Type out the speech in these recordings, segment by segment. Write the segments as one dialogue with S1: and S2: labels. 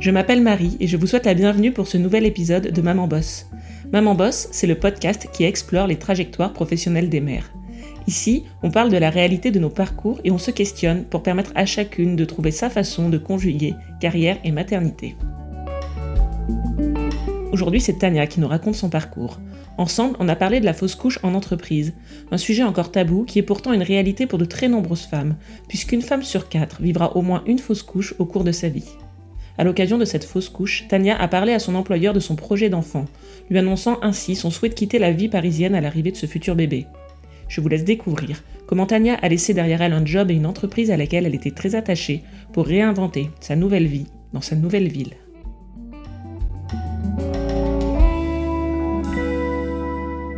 S1: Je m'appelle Marie et je vous souhaite la bienvenue pour ce nouvel épisode de Maman Boss. Maman Boss, c'est le podcast qui explore les trajectoires professionnelles des mères. Ici, on parle de la réalité de nos parcours et on se questionne pour permettre à chacune de trouver sa façon de conjuguer carrière et maternité. Aujourd'hui, c'est Tania qui nous raconte son parcours. Ensemble, on a parlé de la fausse couche en entreprise, un sujet encore tabou qui est pourtant une réalité pour de très nombreuses femmes, puisqu'une femme sur quatre vivra au moins une fausse couche au cours de sa vie. À l'occasion de cette fausse couche, Tania a parlé à son employeur de son projet d'enfant, lui annonçant ainsi son souhait de quitter la vie parisienne à l'arrivée de ce futur bébé. Je vous laisse découvrir comment Tania a laissé derrière elle un job et une entreprise à laquelle elle était très attachée pour réinventer sa nouvelle vie dans sa nouvelle ville.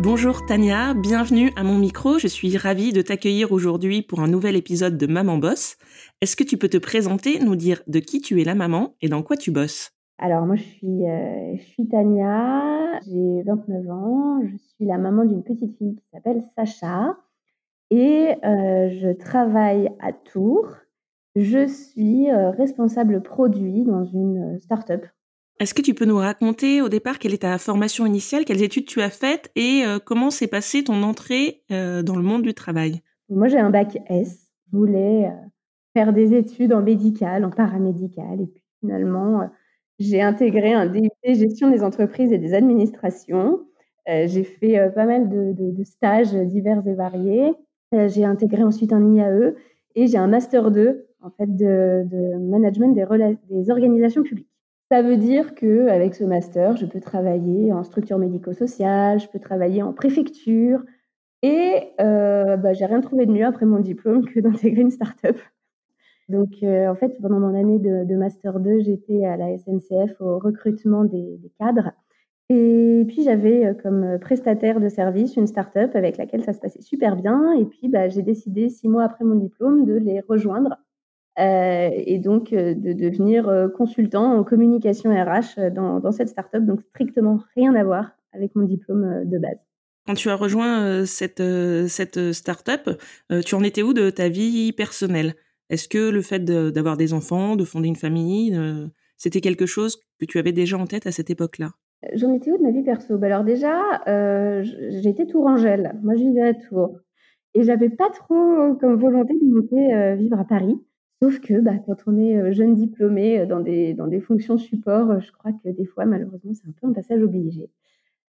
S1: Bonjour Tania, bienvenue à mon micro. Je suis ravie de t'accueillir aujourd'hui pour un nouvel épisode de Maman Boss. Est-ce que tu peux te présenter, nous dire de qui tu es la maman et dans quoi tu bosses?
S2: Alors moi je suis, euh, Tania, j'ai 29 ans, je suis la maman d'une petite fille qui s'appelle Sacha et euh, je travaille à Tours. Je suis euh, responsable produit dans une start-up
S1: est-ce que tu peux nous raconter au départ quelle est ta formation initiale, quelles études tu as faites et euh, comment s'est passée ton entrée euh, dans le monde du travail?
S2: Moi, j'ai un bac S. Je voulais euh, faire des études en médical, en paramédical. Et puis finalement, j'ai intégré un DUT gestion des entreprises et des administrations. j'ai fait pas mal de, stages divers et variés. j'ai intégré ensuite un IAE et j'ai un master 2 en fait de, management des, des organisations publiques. Ça veut dire qu'avec ce master, je peux travailler en structure médico-sociale, je peux travailler en préfecture et euh, bah, j'ai rien trouvé de mieux après mon diplôme que d'intégrer une start-up. Donc, euh, en fait, pendant mon année de, Master 2, j'étais à la SNCF au recrutement des, cadres. Et puis, j'avais euh, comme prestataire de service une start-up avec laquelle ça se passait super bien. Et puis, bah, j'ai décidé, six mois après mon diplôme, de les rejoindre euh, et donc euh, de devenir euh, consultant en communication RH dans, dans cette startup, donc strictement rien à voir avec mon diplôme de base.
S1: Quand tu as rejoint cette, cette start-up, tu en étais où de ta vie personnelle? Est-ce que le fait d'avoir des enfants, de fonder une famille, c'était quelque chose que tu avais déjà en tête à cette époque-là?
S2: J'en étais où de ma vie perso? Bah Alors déjà, j'étais tourangelle. Moi, je vivais à Tours. Et j'avais pas trop comme volonté de monter vivre à Paris. Sauf que bah, quand on est jeune diplômé dans des, dans des fonctions support, je crois que des fois, malheureusement, c'est un peu un passage obligé.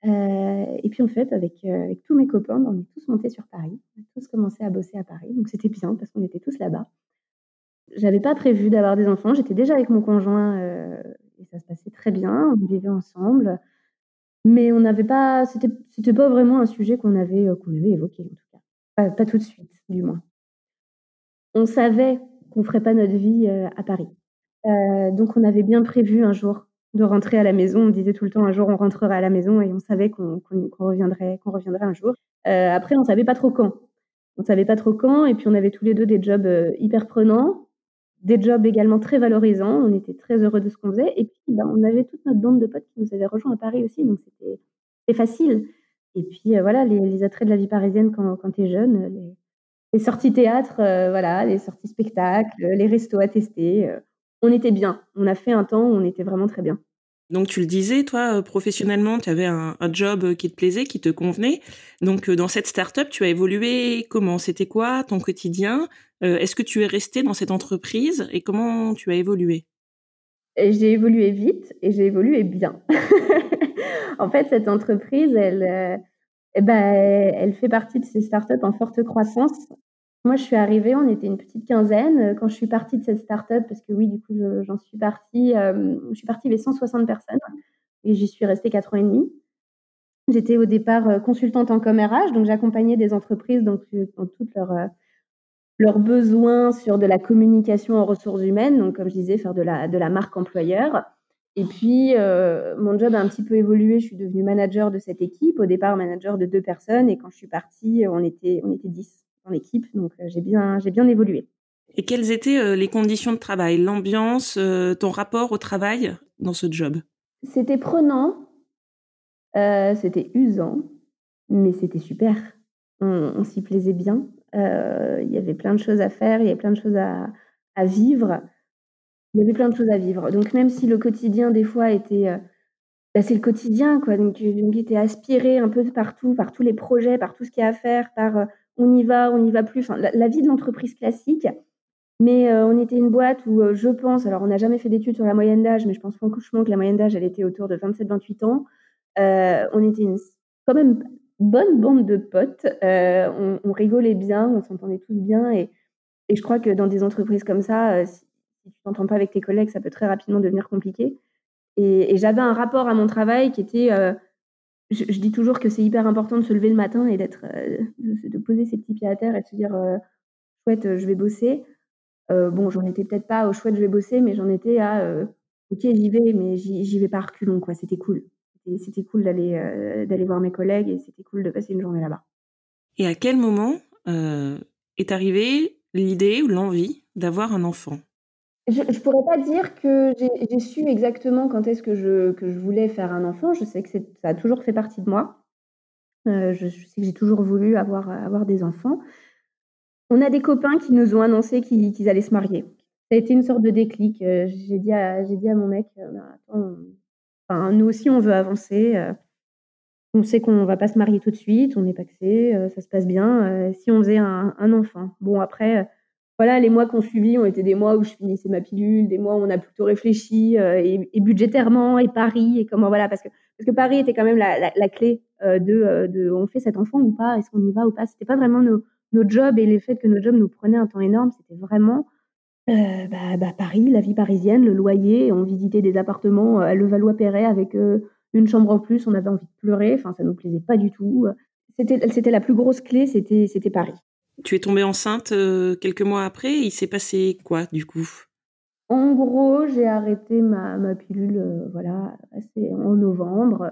S2: et puis en fait, avec, avec tous mes copains, bah, on est tous montés sur Paris. On a tous commencé à bosser à Paris. Donc c'était bien parce qu'on était tous là-bas. J'avais pas prévu d'avoir des enfants. J'étais déjà avec mon conjoint et ça se passait très bien. On vivait ensemble. Mais on n'avait pas, c'était, pas vraiment un sujet qu'on avait, qu'on avait évoqué en tout cas. Pas tout de suite, du moins. On savait qu'on ferait pas notre vie euh, à Paris. Euh, donc on avait bien prévu un jour de rentrer à la maison. On disait tout le temps un jour on rentrerait à la maison et on savait qu'on reviendrait, reviendrait un jour. Euh, après on savait pas trop quand. On savait pas trop quand et puis on avait tous les deux des jobs hyper prenants, des jobs également très valorisants. On était très heureux de ce qu'on faisait et puis ben, on avait toute notre bande de potes qui nous avaient rejoints à Paris aussi, donc c'était facile. Et puis voilà, les, attraits de la vie parisienne quand, quand tu es jeune, les sorties théâtre, euh, voilà, les sorties spectacles, les restos à tester. Euh, on était bien. On a fait un temps où on était vraiment très bien.
S1: Donc tu le disais, toi, euh, professionnellement, tu avais un, job qui te plaisait, qui te convenait. Donc dans cette start-up, tu as évolué comment? C'était quoi ton quotidien? Est-ce que tu es resté dans cette entreprise et comment tu as évolué?
S2: J'ai évolué vite et j'ai évolué bien. en fait, cette entreprise, elle, eh ben, elle fait partie de ces startups en forte croissance. Moi, je suis arrivée, on était une petite quinzaine. Quand je suis partie de cette startup, parce que oui, du coup, j'en suis partie, euh, je suis partie avec 160 personnes et j'y suis restée quatre ans et demi. J'étais au départ euh, consultante en commérage, donc j'accompagnais des entreprises donc, euh, dans toutes leurs, leurs besoins sur de la communication en ressources humaines, donc comme je disais, faire de la, de la marque employeur. Et puis, euh, mon job a un petit peu évolué. Je suis devenue manager de cette équipe. Au départ, manager de deux personnes. Et quand je suis partie, on était, on était dix dans l'équipe. Donc, euh, j'ai bien, j'ai bien évolué.
S1: Et quelles étaient euh, les conditions de travail, l'ambiance, ton rapport au travail dans ce job?
S2: C'était prenant, c'était usant, mais c'était super. On, s'y plaisait bien. Il y avait plein de choses à faire, il y avait plein de choses à, à vivre. Il y avait plein de choses à vivre. Donc même si le quotidien des fois était, heu, bah, c'est le quotidien quoi, donc donc était aspiré un peu de partout, par tous les projets, par tout ce qu'il y a à faire, par, on y va, on n'y va plus, enfin la vie de l'entreprise classique. Mais heu, on était une boîte où, heu, je pense alors on n'a jamais fait d'études sur la moyenne d'âge, mais je pense franchement que la moyenne d'âge, elle était autour de 27-28 ans. Heu, on était une quand même bonne bande de potes, on rigolait bien, on s'entendait tous bien et je crois que dans des entreprises comme ça, si tu t'entends pas avec tes collègues, ça peut très rapidement devenir compliqué et j'avais un rapport à mon travail qui était, je dis toujours que c'est hyper important de se lever le matin et d'être, heu, de poser ses petits pieds à terre et de se dire, heu: «Chouette, je vais bosser». Bon, j'en étais peut-être pas au chouette, je vais bosser, mais j'en étais à, OK, j'y vais, mais j'y vais pas à reculons, quoi. C'était cool. C'était cool d'aller, d'aller voir mes collègues et c'était cool de passer une journée là-bas.
S1: Et à quel moment, est arrivée l'idée ou l'envie d'avoir un enfant?
S2: Je je pourrais pas dire que j'ai su exactement quand est-ce que je voulais faire un enfant. Je sais que ça a toujours fait partie de moi. Heu, je sais que j'ai toujours voulu avoir, des enfants. On a des copains qui nous ont annoncé qu'ils allaient se marier. Ça a été une sorte de déclic, heu, j'ai dit à mon mec: «Heu, bah, nous aussi on veut avancer, on sait qu'on va pas se marier tout de suite, on est pacsés, heu, ça se passe bien, si on faisait un enfant?» bon après, voilà, les mois qui ont suivi ont été des mois où je finissais ma pilule, des mois où on a plutôt réfléchi, heu et et budgétairement et Paris et comment voilà, parce que parce que Paris était quand même la la clé, heu, de, heu, de on fait cet enfant ou pas? Est-ce qu'on y va ou pas? C'était pas vraiment nos nos jobs et le fait que nos jobs nous prenaient un temps énorme, c'était vraiment, heu, bah bah, Paris, la vie parisienne, le loyer. On visitait des appartements, heu, à Levallois-Perret avec, heu, une chambre en plus, on avait envie de pleurer, enfin ça nous plaisait pas du tout. C'était c'était la plus grosse clé, c'était c'était Paris.
S1: Tu es tombée enceinte, heu, quelques mois après, il s'est passé quoi du coup?
S2: En gros, j'ai arrêté ma pilule, heu, voilà, en novembre.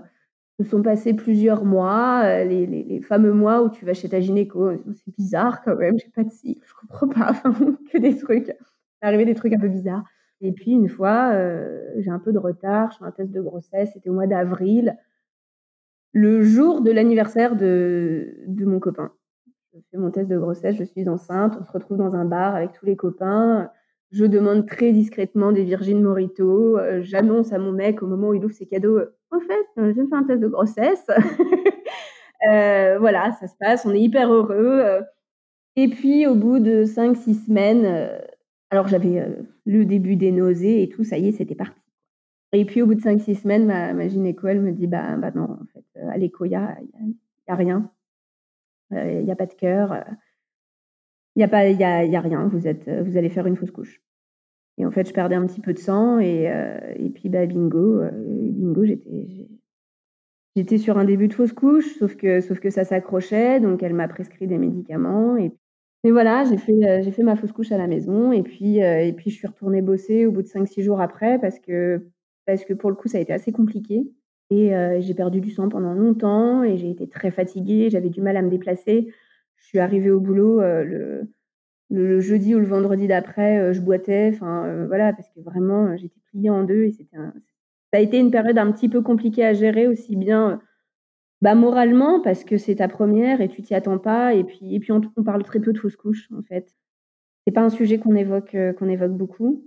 S2: Se sont passés plusieurs mois, heu, les fameux mois où tu vas chez ta gynéco, c'est bizarre quand même, j'ai pas de cycle, je comprends pas, que des trucs. Arrivé des trucs un peu bizarres et puis une fois, heu, j'ai un peu de retard, je fais un test de grossesse, c'était au mois d'avril. Le jour de l'anniversaire de mon copain. Je fais mon test de grossesse, je suis enceinte, on se retrouve dans un bar avec tous les copains. Je demande très discrètement des Virgin Mojito, heu, j'annonce à mon mec au moment où il ouvre ses cadeaux, heu: «Au fait, heu, je de faire un test de grossesse». Voilà, ça se passe, on est hyper heureux, heu et puis au bout de 5-6 semaines, alors j'avais, le début des nausées et tout, ça y est, c'était parti et puis au bout de 5-6 semaines, ma ma gynéco, elle me dit: «Bah bah non, en fait, à l'écho, il y a il y a il y a rien. Heu, il y a pas de cœur, heu» «il y a pas y a rien, vous êtes, heu, vous allez faire une fausse couche» et en fait, je perdais un petit peu de sang et et puis, bah, bingo, bingo, j'étais j'étais sur un début de fausse couche, sauf que sauf que ça s'accrochait, donc elle m'a prescrit des médicaments et et voilà, j'ai fait, j'ai fait ma fausse couche à la maison et puis, et puis je suis retournée bosser au bout de 5-6 jours après parce que parce que pour le coup, ça a été assez compliqué heu, j'ai perdu du sang pendant longtemps et j'ai été très fatiguée, j'avais du mal à me déplacer. Je suis arrivée au boulot, heu, le jeudi ou le vendredi d'après, heu, je boitais, enfin, voilà, parce que vraiment, j'étais pliée en 2 et c'était ça a été une période un petit peu compliquée à gérer aussi bien, bah, moralement parce que c'est ta 1re et tu t'y attends pas et puis et puis on parle très peu de fausse couche, en fait. C'est pas un sujet qu'on évoque, qu'on évoque beaucoup.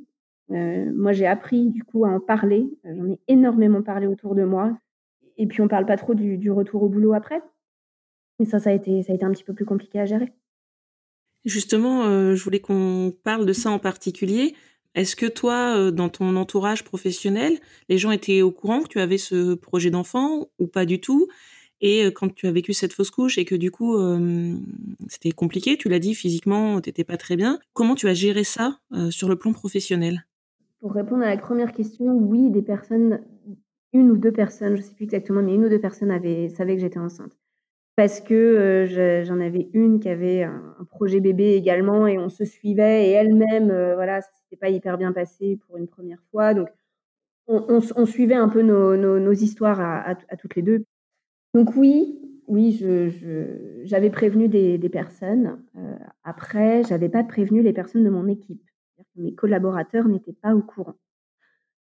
S2: Heu, moi, j'ai appris du coup à en parler, heu, j'en ai énormément parlé autour de moi et puis on parle pas trop du retour au boulot après et ça, ça a été un petit peu plus compliqué à gérer.
S1: Justement, heu, je voulais qu'on parle de ça en particulier. Est-ce que toi, dans ton entourage professionnel, les gens étaient au courant que tu avais ce projet d'enfant ou pas du tout? Et quand tu as vécu cette fausse couche et que du coup, c'était compliqué, tu l'as dit physiquement, tu étais pas très bien. Comment tu as géré ça, sur le plan professionnel?
S2: Pour répondre à la 1re question, oui, des personnes, 1 ou 2 personnes, je sais plus exactement, mais 1 ou 2 personnes avaient savaient que j'étais enceinte. Parce que, je j'en avais une qui avait un projet bébé également et on se suivait et elle-même, heu, voilà, s'était pas hyper bien passé pour une 1re fois, donc on suivait un peu nos histoires à toutes les 2. Donc oui, oui, j'avais prévenu des personnes, heu, après j'avais pas prévenu les personnes de mon équipe. Mes collaborateurs n'étaient pas au courant.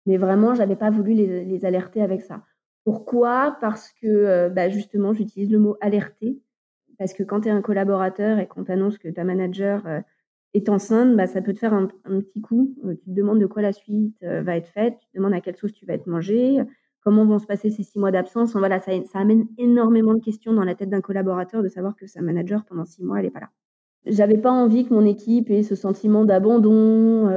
S2: Mais vraiment, j'avais pas voulu les alerter avec ça. Pourquoi? Parce que, heu, bah, justement, j'utilise le mot «alerter» parce que quand tu es un collaborateur et qu'on t'annonce que ta manager, heu, est enceinte, bah, ça peut te faire un, petit coup. tu te demandes de quoi la suite va être faite, tu te demandes à quelle sauce tu vas être mangé, comment vont se passer ces six mois d'absence? voilà, ça, ça, amène énormément de questions dans la tête d'un collaborateur de savoir que sa manager pendant six mois, elle n'est pas là. J'avais pas envie que mon équipe ait ce sentiment d'abandon.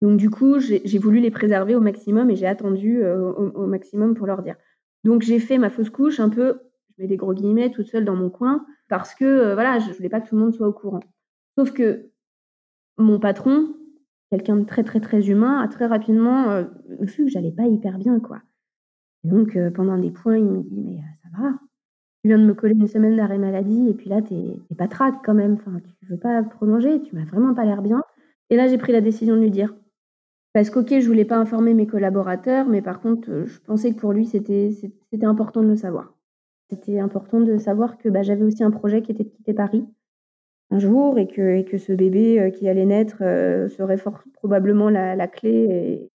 S2: donc du coup, j'ai voulu les préserver au maximum et j'ai attendu au, maximum pour leur dire. Donc j'ai fait ma fausse couche un peu, je mets des gros guillemets, toute seule dans mon coin, parce que voilà, je voulais pas que tout le monde soit au courant. Sauf que mon patron, quelqu'un de très très très humain, a très rapidement vu que j'allais pas hyper bien quoi. donc pendant des points, il me dit mais ça va, tu viens de me coller une semaine d'arrêt maladie et puis là t'es pas trac quand même, enfin tu veux pas prolonger, tu m'as vraiment pas l'air bien. Et là j'ai pris la décision de lui dire parce qu'ok, je voulais pas informer mes collaborateurs, mais par contre, je pensais que pour lui, c'était important de le savoir. C'était important de savoir que, bah, j'avais aussi un projet qui était de quitter Paris un jour et que que ce bébé, euh, qui allait naître, euh, serait probablement la clé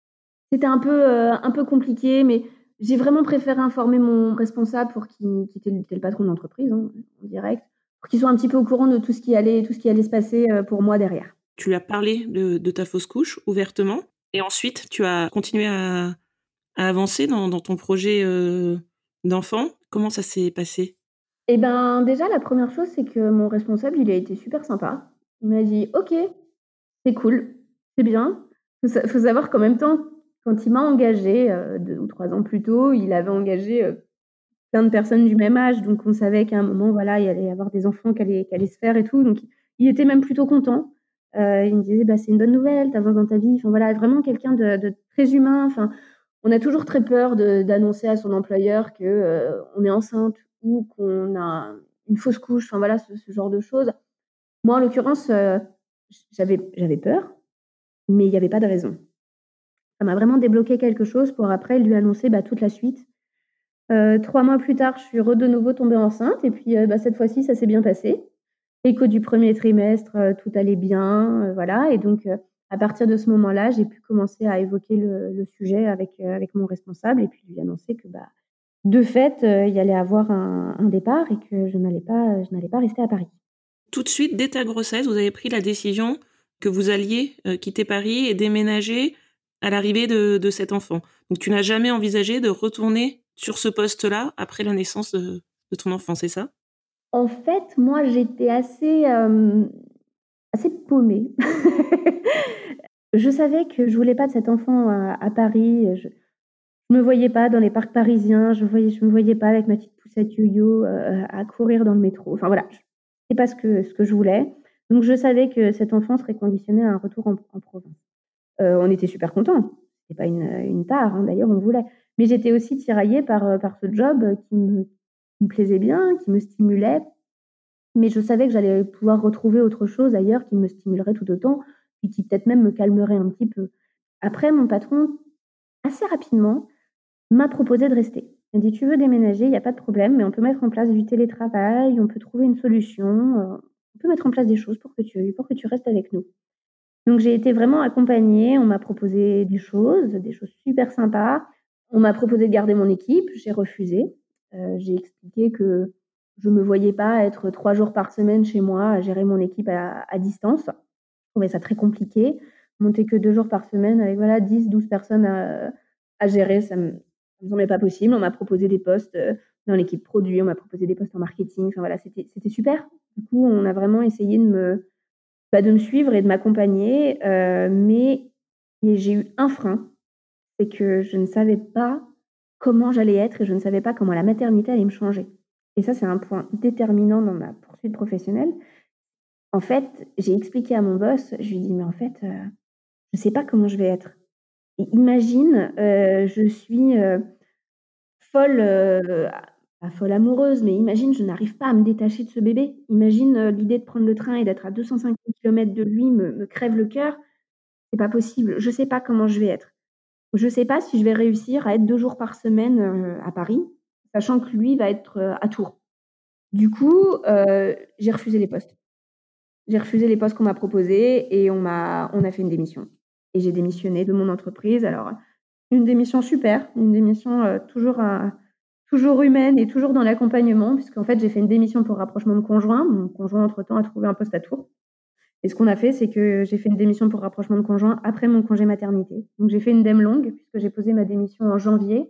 S2: c'était un peu, euh, un peu compliqué, mais j'ai vraiment préféré informer mon responsable pour qu'il qui était le patron de l'entreprise, hein, en direct, pour qu'il soit un petit peu au courant de tout ce qui allait tout ce qui allait se passer, pour moi derrière.
S1: Tu lui as parlé de ta fausse couche ouvertement? Et ensuite, tu as continué à, avancer dans, ton projet euh, d'enfant. Comment ça s'est passé?
S2: Eh ben, déjà, la première chose, c'est que mon responsable, il a été super sympa. Il m'a dit, OK, c'est cool, c'est bien. Il faut, savoir qu'en même temps, quand il m'a engagé euh, deux ou trois ans plus tôt, il avait engagé euh, plein de personnes du même âge. Donc, on savait qu'à un moment, voilà, il allait y avoir des enfants qui allaient, se faire et tout. Donc, il était même plutôt content. Euh, il me disait bah, c'est une bonne nouvelle, t'avances dans ta vie. Enfin voilà, vraiment quelqu'un de, très humain. Enfin, on a toujours très peur d'annoncer à son employeur que euh, on est enceinte ou qu'on a une fausse couche. Enfin voilà, ce, genre de choses. Moi, en l'occurrence, j'avais peur, mais il n'y avait pas de raison. Ça m'a vraiment débloqué quelque chose pour après lui annoncer bah, toute la suite. trois mois plus tard, je suis de nouveau tombée enceinte et puis bah, cette fois-ci, ça s'est bien passé écho du premier trimestre, euh, tout allait bien, euh, voilà. Et donc, euh, à partir de ce moment-là, j'ai pu commencer à évoquer le, sujet avec, avec mon responsable et puis lui annoncer que, bah, de fait, il y allait avoir un, départ et que je n'allais pas, je n'allais pas rester à Paris.
S1: Tout de suite, dès ta grossesse, vous avez pris la décision que vous alliez quitter Paris et déménager à l'arrivée de, cet enfant. Donc, tu n'as jamais envisagé de retourner sur ce poste-là après la naissance de, ton enfant, c'est ça?
S2: En fait, moi, j'étais assez, assez paumée. Je savais que je voulais pas de cet enfant à Paris, je ne me voyais pas dans les parcs parisiens, je voyais je me voyais pas avec ma petite poussette yo-yo, à courir dans le métro. Enfin voilà, c'est pas ce que ce que je voulais. Donc je savais que cet enfant serait conditionné à un retour en province. On était super contents. C'est pas une, une tare, hein, d'ailleurs, on voulait. Mais j'étais aussi tiraillée par, par ce job qui me qui me plaisait bien, qui me stimulait. Mais je savais que j'allais pouvoir retrouver autre chose ailleurs qui me stimulerait tout autant, et qui peut-être même me calmerait un petit peu. Après, mon patron, assez rapidement, m'a proposé de rester. Il m'a dit, tu veux déménager, il n'y a pas de problème, mais on peut mettre en place du télétravail, on peut trouver une solution, euh, on peut mettre en place des choses pour que tu, pour que tu restes avec nous. Donc j'ai été vraiment accompagnée, on m'a proposé des choses, des choses super sympas. On m'a proposé de garder mon équipe, j'ai refusé. Euh, j'ai expliqué que je ne me voyais pas être trois jours par semaine chez moi à gérer mon équipe à, distance. Je trouvais ça très compliqué. Monter que deux jours par semaine avec voilà, 10, 12 personnes à, gérer, ça ne me, semblait pas possible. On m'a proposé des postes euh, dans l'équipe produit, on m'a proposé des postes en marketing. Enfin, voilà, c'était super. Du coup, on a vraiment essayé de me, bah, de me suivre et de m'accompagner. Euh, mais j'ai eu un frein, c'est que je ne savais pas comment j'allais être et je ne savais pas comment la maternité allait me changer. Et ça, c'est un point déterminant dans ma poursuite professionnelle. En fait, j'ai expliqué à mon boss, je lui ai dit, mais en fait, euh, je ne sais pas comment je vais être. Et imagine, euh, je suis folle, pas folle amoureuse, mais imagine, je n'arrive pas à me détacher de ce bébé. Imagine l'idée de prendre le train et d'être à 250 km de lui me, me crève le cœur. C'est pas possible. Je sais pas comment je vais être. Je sais pas si je vais réussir à être deux jours par semaine euh, à Paris, sachant que lui va être euh, à Tours. Du coup, euh, j'ai refusé les postes. J'ai refusé les postes qu'on m'a proposés et on m'a, on a fait une démission. Et j'ai démissionné de mon entreprise. Alors, une démission super, une démission toujours, toujours humaine et toujours dans l'accompagnement, puisqu'en fait, j'ai fait une démission pour rapprochement de conjoint. Mon conjoint, entre-temps, a trouvé un poste à Tours. Et ce qu'on a fait, c'est que j'ai fait une démission pour rapprochement de conjoint après mon congé maternité. Donc j'ai fait une dème longue, puisque j'ai posé ma démission en janvier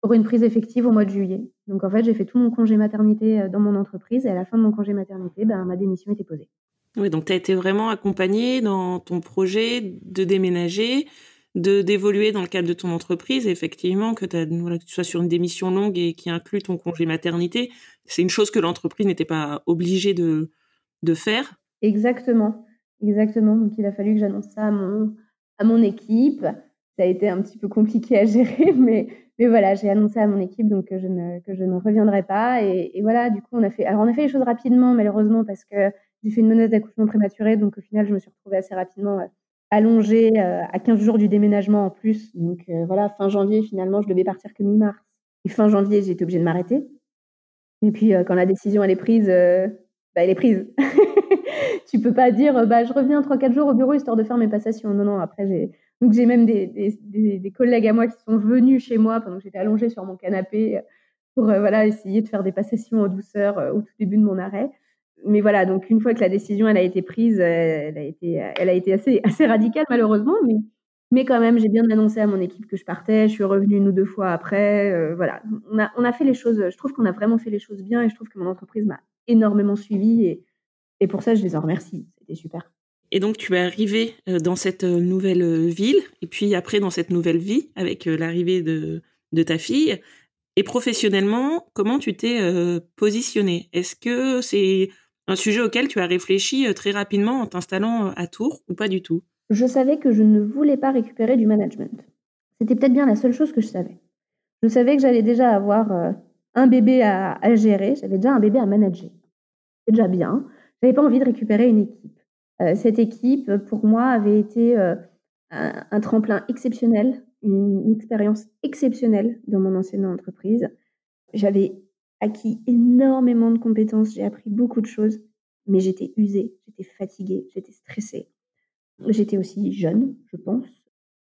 S2: pour une prise effective au mois de juillet. Donc en fait, j'ai fait tout mon congé maternité euh, dans mon entreprise et à la fin de mon congé maternité, ben, ma démission était posée.
S1: Oui, donc tu as été vraiment accompagnée dans ton projet de déménager, de d'évoluer dans le cadre de ton entreprise. effectivement, que, tu sois sur une démission longue et qui inclut ton congé maternité, c'est une chose que l'entreprise n'était pas obligée de, de faire.
S2: Exactement, exactement. Donc il a fallu que j'annonce ça à mon, à mon équipe. Ça a été un petit peu compliqué à gérer, mais, mais voilà, j'ai annoncé à mon équipe donc que je ne, que je reviendrai pas. Et, et, voilà, du coup, on a fait. Alors, on a fait les choses rapidement, malheureusement, parce que j'ai fait une menace d'accouchement prématuré. Donc, au final, je me suis retrouvée assez rapidement euh, allongée euh, à 15 jours du déménagement en plus. Donc, euh, voilà, fin janvier, finalement, je devais partir que mi-mars. Et fin janvier, j'ai été obligée de m'arrêter. Et puis, quand la décision, elle est prise, bah, elle est prise. tu peux pas dire, bah, je reviens 3-4 jours au bureau histoire de faire mes passations. Non, non, après, j'ai. Donc, j'ai même des, des, des, collègues à moi qui sont venus chez moi pendant que j'étais allongée sur mon canapé pour voilà, essayer de faire des passations en douceur au tout début de mon arrêt mais voilà, donc une fois que la décision elle a été prise, elle a été, elle a été assez, assez radicale malheureusement, mais, mais quand même, j'ai bien annoncé à mon équipe que je partais. Je suis revenue une ou deux fois après. Euh, voilà, on a, on a fait les choses. Je trouve qu'on a vraiment fait les choses bien et je trouve que mon entreprise m'a énormément suivi et, et pour ça, je les en remercie. C'était super.
S1: Et donc, tu es arrivée euh, dans cette euh, nouvelle ville et puis après dans cette nouvelle vie avec l'arrivée de, de ta fille. Et professionnellement, comment tu t'es positionnée? Est-ce que c'est un sujet auquel tu as réfléchi euh, très rapidement en t'installant euh, à Tours ou pas du tout?
S2: Je savais que je ne voulais pas récupérer du management. C'était peut-être bien la seule chose que je savais. Je savais que j'allais déjà avoir euh, un bébé à, gérer, j'avais déjà un bébé à manager. C'est déjà bien. Je n'avais pas envie de récupérer une équipe. cette équipe, pour moi, avait été un, un, tremplin exceptionnel, une expérience exceptionnelle dans mon ancienne entreprise. J'avais acquis énormément de compétences, j'ai appris beaucoup de choses, mais j'étais usée, j'étais fatiguée, j'étais stressée. J'étais aussi jeune, je pense.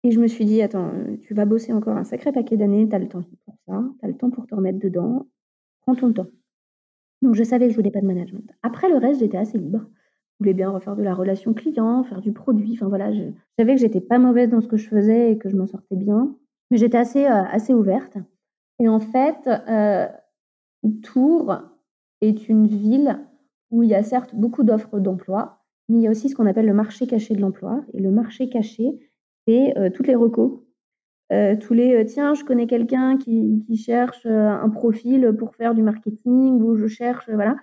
S2: Et je me suis dit, attends, tu vas bosser encore un sacré paquet d'années, tu as le temps pour ça, tu as le temps pour te remettre dedans, prends ton temps. Donc je savais que je voulais pas de management. Après le reste, j'étais assez libre. Je voulais bien refaire de la relation client, faire du produit. Enfin voilà, je, savais que j'étais pas mauvaise dans ce que je faisais et que je m'en sortais bien. Mais j'étais assez, euh, assez ouverte. Et en fait, euh, Tours est une ville où il y a certes beaucoup d'offres d'emploi, mais il y a aussi ce qu'on appelle le marché caché de l'emploi. Et le marché caché, c'est euh, toutes les recos. Euh, tous les euh, tiens, je connais quelqu'un qui, cherche un profil pour faire du marketing ou je cherche, voilà.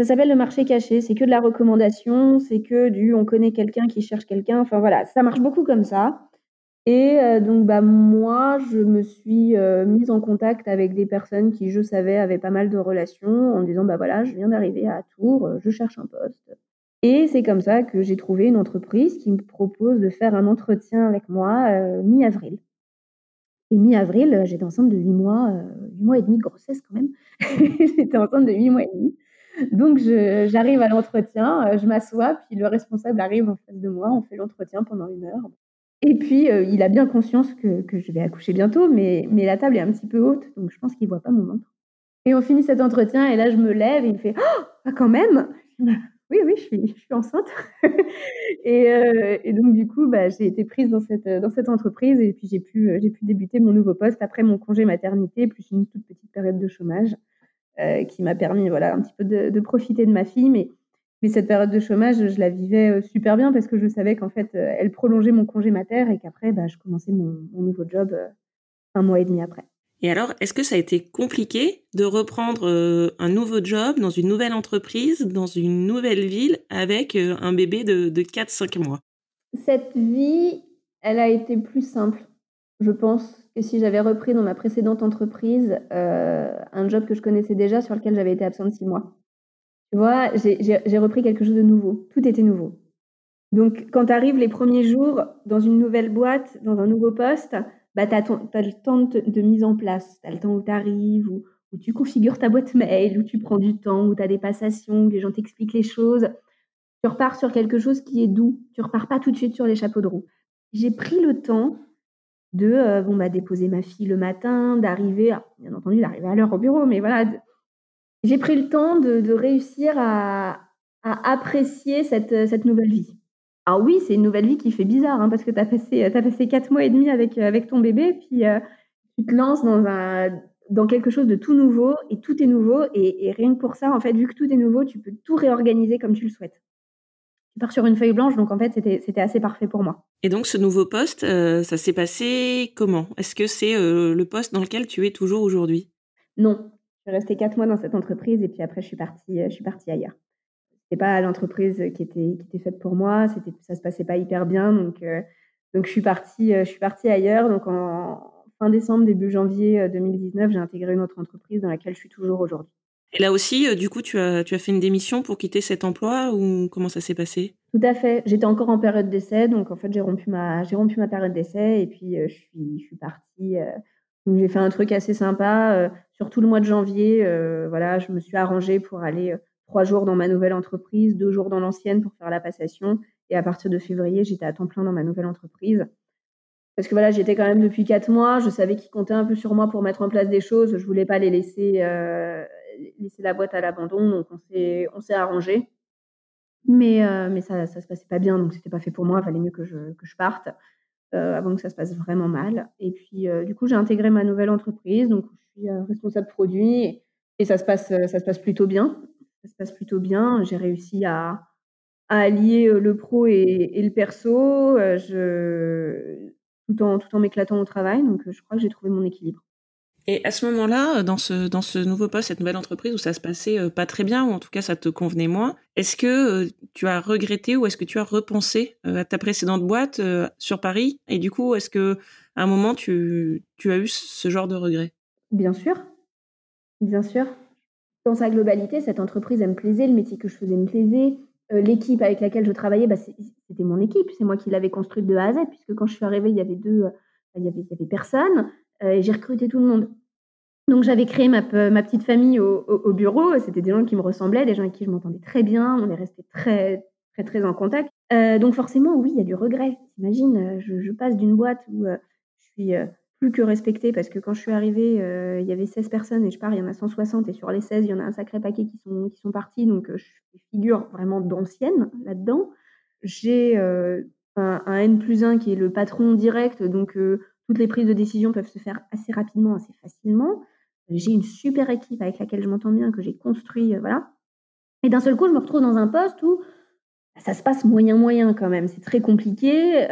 S2: Ça s'appelle le marché caché. C'est que de la recommandation, c'est que du on connaît quelqu'un qui cherche quelqu'un. Enfin voilà, ça marche beaucoup comme ça. Et donc bah, moi, je me suis, mise en contact avec des personnes qui, je savais, avaient pas mal de relations en disant: «Bah, voilà, je viens d'arriver à Tours, je cherche un poste» et c'est comme ça que j'ai trouvé une entreprise qui me propose de faire un entretien avec moi, mi-avril et mi-avril, j'étais enceinte de 8 mois, 8 mois et demi de grossesse quand même. J'étais enceinte de 8 mois et demi. Donc j'arrive à l'entretien, je m'assois, puis le responsable arrive en face de moi, on fait l'entretien pendant une heure. Et puis, euh, il a bien conscience que, que, je vais accoucher bientôt, mais, mais la table est un petit peu haute, donc je pense qu'il ne voit pas mon ventre. Et on finit cet entretien, et là, je me lève, et il me fait Ah, quand même Oui, oui, je suis, je suis enceinte. et, euh, et, donc, du coup, bah, j'ai été prise dans cette, dans cette entreprise, et puis j'ai pu, j'ai pu débuter mon nouveau poste après mon congé maternité, plus une toute petite période de chômage, euh, qui m'a permis voilà, un petit peu de, de profiter de ma fille. Mais mais cette période de chômage, je la vivais euh, super bien parce que je savais qu'en fait, euh, elle prolongeait mon congé mater et qu'après, bah, je commençais mon, nouveau job euh, un mois et demi après.
S1: Et alors, est-ce que ça a été compliqué de reprendre un nouveau job dans une nouvelle entreprise, dans une nouvelle ville, avec un bébé de, de 4-5 mois?
S2: Cette vie, elle a été plus simple. Je pense que si j'avais repris dans ma précédente entreprise un job que je connaissais déjà, sur lequel j'avais été absente 6 mois. Tu vois, j'ai repris quelque chose de nouveau. Tout était nouveau. Donc, quand tu arrives les premiers jours dans une nouvelle boîte, dans un nouveau poste, bah, tu as, le temps de, mise en place. Tu as le temps où tu arrives, où, tu configures ta boîte mail, où tu prends du temps, où tu as des passations, où les gens t'expliquent les choses. Tu repars sur quelque chose qui est doux. Tu repars pas tout de suite sur les chapeaux de roue. J'ai pris le temps de euh, bon, bah, déposer ma fille le matin, d'arriver, bien entendu, d'arriver à l'heure au bureau, mais voilà, j'ai pris le temps de, réussir à, apprécier cette, cette, nouvelle vie. Alors oui, c'est une nouvelle vie qui fait bizarre, hein, parce que tu as passé, passé 4 mois et demi avec, avec ton bébé, puis, heu, tu te lances dans un dans quelque chose de tout nouveau et tout est nouveau et et rien que pour ça, en fait, vu que tout est nouveau, tu peux tout réorganiser comme tu le souhaites. Tu pars sur une feuille blanche, donc en fait, c'était assez parfait pour moi.
S1: Et donc ce nouveau poste, heu, ça s'est passé comment? Est-ce que c'est, heu, le poste dans lequel tu es toujours aujourd'hui?
S2: Non, je suis restée 4 mois dans cette entreprise et puis après je suis partie, heu, je suis partie ailleurs. C'était pas l'entreprise qui était qui était faite pour moi, c'était ça se passait pas hyper bien donc heu, donc je suis partie, heu, je suis partie ailleurs donc en fin décembre, début janvier, 2019, j'ai intégré une autre entreprise dans laquelle je suis toujours aujourd'hui.
S1: Et là aussi, du coup, tu as tu as fait une démission pour quitter cet emploi ou comment ça s'est passé?
S2: Tout à fait, j'étais encore en période d'essai donc en fait, j'ai rompu ma j'ai rompu ma période d'essai et puis, je suis je suis partie, donc j'ai fait un truc assez sympa, heu, sur tout le mois de janvier, heu, voilà, je me suis arrangée pour aller, heu, 3 jours dans ma nouvelle entreprise, 2 jours dans l'ancienne pour faire la passation. Et à partir de février, j'étais à temps plein dans ma nouvelle entreprise. Parce que voilà, j'y étais quand même depuis 4 mois, je savais qu'ils comptaient un peu sur moi pour mettre en place des choses, je voulais pas les laisser, heu, laisser la boîte à l'abandon, donc on s'est on s'est arrangés. Mais heu, mais ça ça se passait pas bien, donc c'était pas fait pour moi, il fallait mieux que je que je parte, heu, avant que ça se passe vraiment mal et puis, heu, du coup, j'ai intégré ma nouvelle entreprise, donc je suis, heu, responsable produit et ça se passe, ça se passe plutôt bien. Ça se passe plutôt bien. J'ai réussi à allier, le pro et le perso, tout en tout en m'éclatant au travail, donc je crois que j'ai trouvé mon équilibre.
S1: Et à ce moment-là, dans ce dans ce nouveau poste, cette nouvelle entreprise où ça se passait, heu, pas très bien ou en tout cas ça te convenait moins, est-ce que, heu, tu as regretté ou est-ce que tu as repensé, à ta précédente boîte, sur Paris? Et du coup, est-ce qu'à un moment tu tu as eu ce genre de regret?
S2: Bien sûr, bien sûr. Dans sa globalité, cette entreprise, elle me plaisait, le métier que je faisais me plaisait, l'équipe avec laquelle je travaillais, bah, c'était mon équipe, c'est moi qui l'avais construite de A à Z puisque quand je suis arrivée, il y avait 2, heu, bah, il y avait il y avait personne, et j'ai recruté tout le monde. Donc j'avais créé ma pe ma petite famille au au au bureau, c'était des gens qui me ressemblaient, des gens avec qui je m'entendais très bien, on est restés très, très, très en contact. Heu, donc forcément, oui, il y a du regret. Tu imagines, heu, je je passe d'une boîte où, je suis, plus que respectée parce que quand je suis arrivée, il y avait 16 personnes et je pars, il y en a 160 et sur les 16, il y en a un sacré paquet qui sont qui sont partis donc je fais figure vraiment d'ancienne là-dedans. J'ai, un un N+1 qui est le patron direct donc toutes les prises de décision peuvent se faire assez rapidement, assez facilement. J'ai une super équipe avec laquelle je m'entends bien, que j'ai construit, heu, voilà. Et d'un seul coup, je me retrouve dans un poste où, bah, ça se passe moyen, moyen quand même. C'est très compliqué,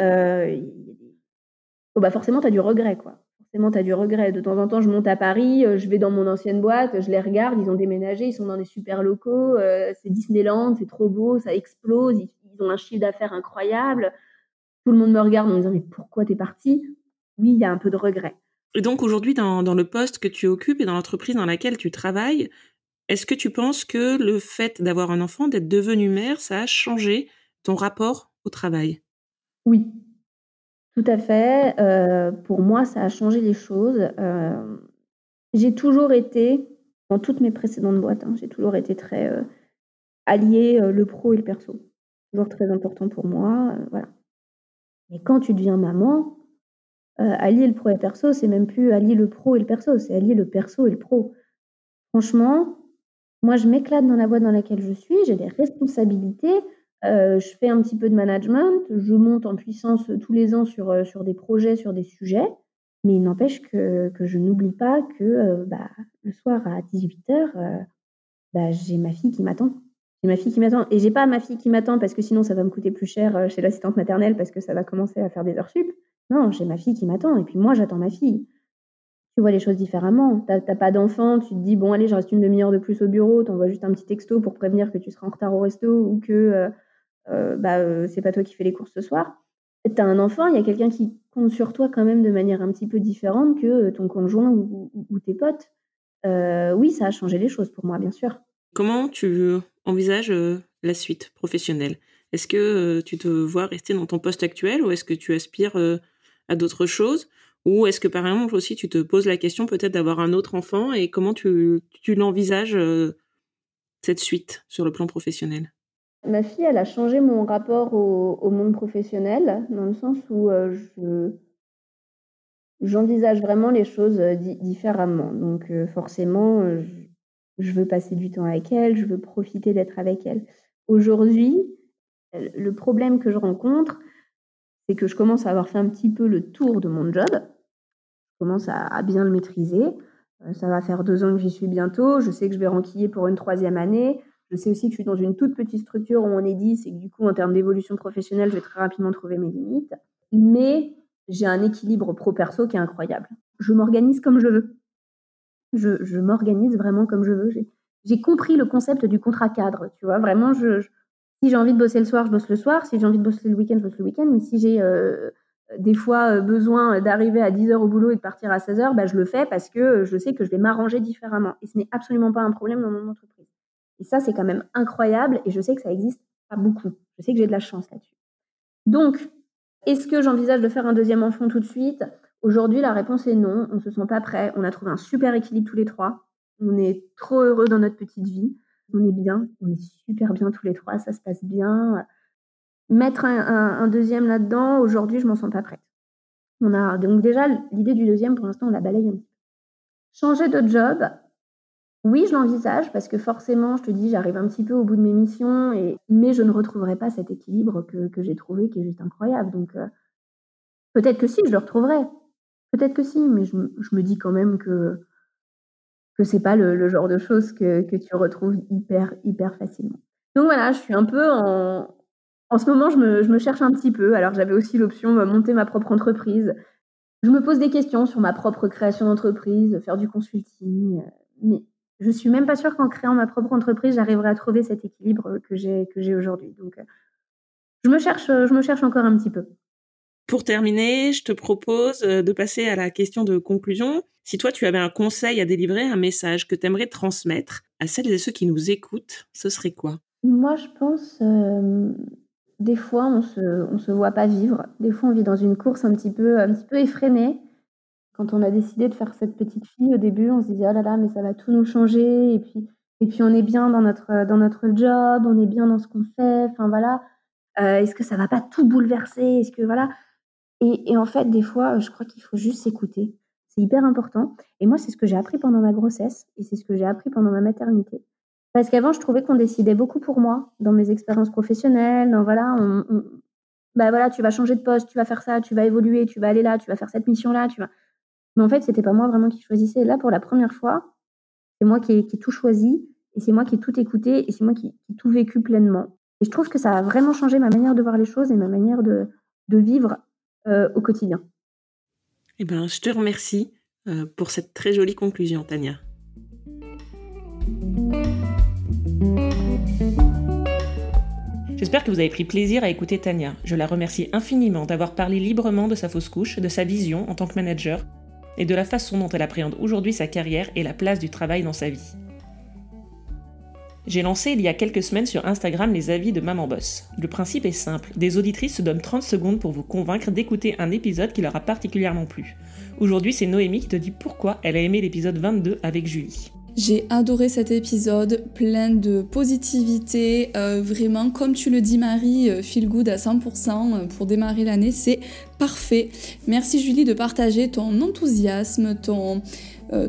S2: bon, bah, forcément, tu as du regret, quoi. Forcément, tu du regret. De temps en temps, je monte à Paris, heu, je vais dans mon ancienne boîte, je les regarde, ils ont déménagé, ils sont dans des super locaux, c'est Disneyland, c'est trop beau, ça explose, ils ils ont un chiffre d'affaires incroyable. Tout le monde me regarde en me disant: «Mais pourquoi tu es parti?» Oui, il y a un peu de regret.
S1: Et donc aujourd'hui, dans dans le poste que tu occupes et dans l'entreprise dans laquelle tu travailles, est-ce que tu penses que le fait d'avoir un enfant, d'être devenue mère, ça a changé ton rapport au travail?
S2: Oui, tout à fait, heu, pour moi, ça a changé les choses, hem, j'ai toujours été, dans toutes mes précédentes boîtes, hein, j'ai toujours été très, heu, allier, heu, le pro et le perso. Toujours très important pour moi, voilà. Mais quand tu deviens maman, allier le pro et le perso, c'est même plus allier le pro et le perso, c'est allier le perso et le pro. Franchement, moi, je m'éclate dans la boîte dans laquelle je suis, j'ai des responsabilités, heu, je fais un petit peu de management, je monte en puissance, tous les ans sur, heu, sur des projets, sur des sujets, mais il n'empêche que que je n'oublie pas que, bah, le soir à 18:00, heu, bah, j'ai ma fille qui m'attend. J'ai ma fille qui m'attend et j'ai pas ma fille qui m'attend parce que sinon ça va me coûter plus cher, heu, chez l'assistante maternelle parce que ça va commencer à faire des heures sup. Non, j'ai ma fille qui m'attend et puis moi j'attends ma fille. Tu vois les choses différemment. Tu as tu as pas d'enfant, tu te dis: «Bon allez, je reste une demi heure de plus au bureau», tu envoies juste un petit texto pour prévenir que tu seras en retard au resto ou que, heu heu, bah, heu, c'est pas toi qui fais les courses ce soir. Tu as un enfant, il y a quelqu'un qui compte sur toi quand même de manière un petit peu différente que, heu, ton conjoint ou ou tes potes. Oui, ça a changé les choses pour moi, bien sûr.
S1: Comment tu envisages, heu, la suite professionnelle? Est-ce que, heu, tu te vois rester dans ton poste actuel ou est-ce que tu aspires, heu, à d'autres choses? Ou est-ce que par exemple aussi tu te poses la question peut-être d'avoir un autre enfant et comment tu tu l'envisages, cette suite sur le plan professionnel?
S2: Ma fille, elle a changé mon rapport au monde professionnel, dans le sens où, j'envisage vraiment les choses, différemment. Donc, forcément, je veux passer du temps avec elle, je veux profiter d'être avec elle. Aujourd'hui Le problème que je rencontre, c'est que je commence à avoir fait un petit peu le tour de mon job. Je commence à, bien le maîtriser. Euh, ça va faire deux ans que j'y suis bientôt. Je sais que je vais renquiller pour une troisième année. Je sais aussi que je suis dans une toute petite structure où on est 10 et que du coup, en termes d'évolution professionnelle, je vais très rapidement trouver mes limites. Mais j'ai un équilibre pro-perso qui est incroyable. Je m'organise comme je veux. Je, m'organise vraiment comme je veux. J'ai compris le concept du contrat cadre, tu vois. Vraiment, je, si j'ai envie de bosser le soir, je bosse le soir. Si j'ai envie de bosser le week-end, je bosse le week-end. Mais si j'ai euh, des fois euh, besoin d'arriver à 10h au boulot et de partir à 16h, bah, je le fais parce que je sais que je vais m'arranger différemment. Et ce n'est absolument pas un problème dans mon entreprise. Et ça, c'est quand même incroyable. Et je sais que ça existe pas beaucoup. Je sais que j'ai de la chance là-dessus. Donc, est-ce que j'envisage de faire un deuxième enfant tout de suite? Aujourd'hui, la réponse est non. On ne se sent pas prêt. On a trouvé un super équilibre tous les trois. On est trop heureux dans notre petite vie. On est bien. On est super bien tous les trois. Ça se passe bien. Mettre un, deuxième là-dedans, aujourd'hui, je m'en sens pas prête. Donc déjà l'idée du deuxième, pour l'instant, on la balaye un peu. Changer de job, oui, je l'envisage parce que forcément, je te dis, j'arrive un petit peu au bout de mes missions, et, mais je ne retrouverai pas cet équilibre que, j'ai trouvé qui est juste incroyable. Donc, euh, peut-être que si, je le retrouverai. Peut-être que si, mais je, me dis quand même que que c'est pas le, genre de choses que, que, tu retrouves hyper, hyper facilement. Donc voilà, je suis un peu en... En ce moment, je me, je me cherche un petit peu. Alors, j'avais aussi l'option de monter ma propre entreprise. Je me pose des questions sur ma propre création d'entreprise, faire du consulting. Euh, mais je suis même pas sûre qu'en créant ma propre entreprise, j'arriverai à trouver cet équilibre que j'ai que j'ai aujourd'hui. Donc, euh, je me cherche, je me cherche encore un petit peu.
S1: Pour terminer, je te propose euh, de passer à la question de conclusion. Si toi, tu avais un conseil à délivrer, un message que tu aimerais transmettre à celles et ceux qui nous écoutent, ce serait quoi?
S2: Moi, je pense, euh, des fois, on se, se voit pas vivre. Des fois, on vit dans une course un petit peu, un petit peu effrénée. Quand on a décidé de faire cette petite fille, au début, on se disait oh là là, mais ça va tout nous changer. Et puis, et puis on est bien dans notre, dans notre job, on est bien dans ce qu'on fait. Enfin voilà. Euh, est-ce que ça va pas tout bouleverser? Est-ce que voilà et, en fait, des fois, je crois qu'il faut juste s'écouter. C'est hyper important. Et moi, c'est ce que j'ai appris pendant ma grossesse et c'est ce que j'ai appris pendant ma maternité. Parce qu'avant, je trouvais qu'on décidait beaucoup pour moi dans mes expériences professionnelles. Dans, voilà, on, bah voilà, tu vas changer de poste, tu vas faire ça, tu vas évoluer, tu vas aller là, tu vas faire cette mission-là. Mais en fait, c'était pas moi vraiment qui choisissais. Là, pour la première fois, c'est moi qui ai, tout choisi et c'est moi qui ai tout écouté et c'est moi qui, ai tout vécu pleinement. Et je trouve que ça a vraiment changé ma manière de voir les choses et ma manière de, vivre au quotidien.
S1: Eh ben, je te remercie euh, pour cette très jolie conclusion, Tania. J'espère que vous avez pris plaisir à écouter Tania. Je la remercie infiniment d'avoir parlé librement de sa fausse couche, de sa vision en tant que manager et de la façon dont elle appréhende aujourd'hui sa carrière et la place du travail dans sa vie. J'ai lancé il y a quelques semaines sur Instagram les avis de Maman Boss. Le principe est simple, des auditrices se donnent 30 secondes pour vous convaincre d'écouter un épisode qui leur a particulièrement plu. Aujourd'hui c'est Noémie qui te dit pourquoi elle a aimé l'épisode 22 avec Julie.
S3: J'ai adoré cet épisode, plein de positivité, euh, vraiment comme tu le dis Marie, euh, feel good à 100% euh, pour démarrer l'année, c'est parfait. Merci Julie de partager ton enthousiasme, ton,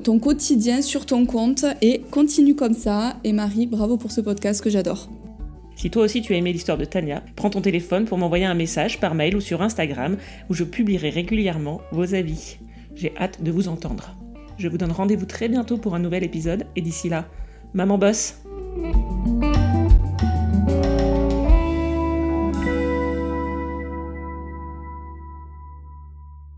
S3: ton quotidien sur ton compte et continue comme ça. Et Marie, bravo pour ce podcast que j'adore.
S1: Si toi aussi tu as aimé l'histoire de Tania, prends ton téléphone pour m'envoyer un message par mail ou sur Instagram où je publierai régulièrement vos avis. J'ai hâte de vous entendre. Je vous donne rendez-vous très bientôt pour un nouvel épisode et d'ici là, maman bosse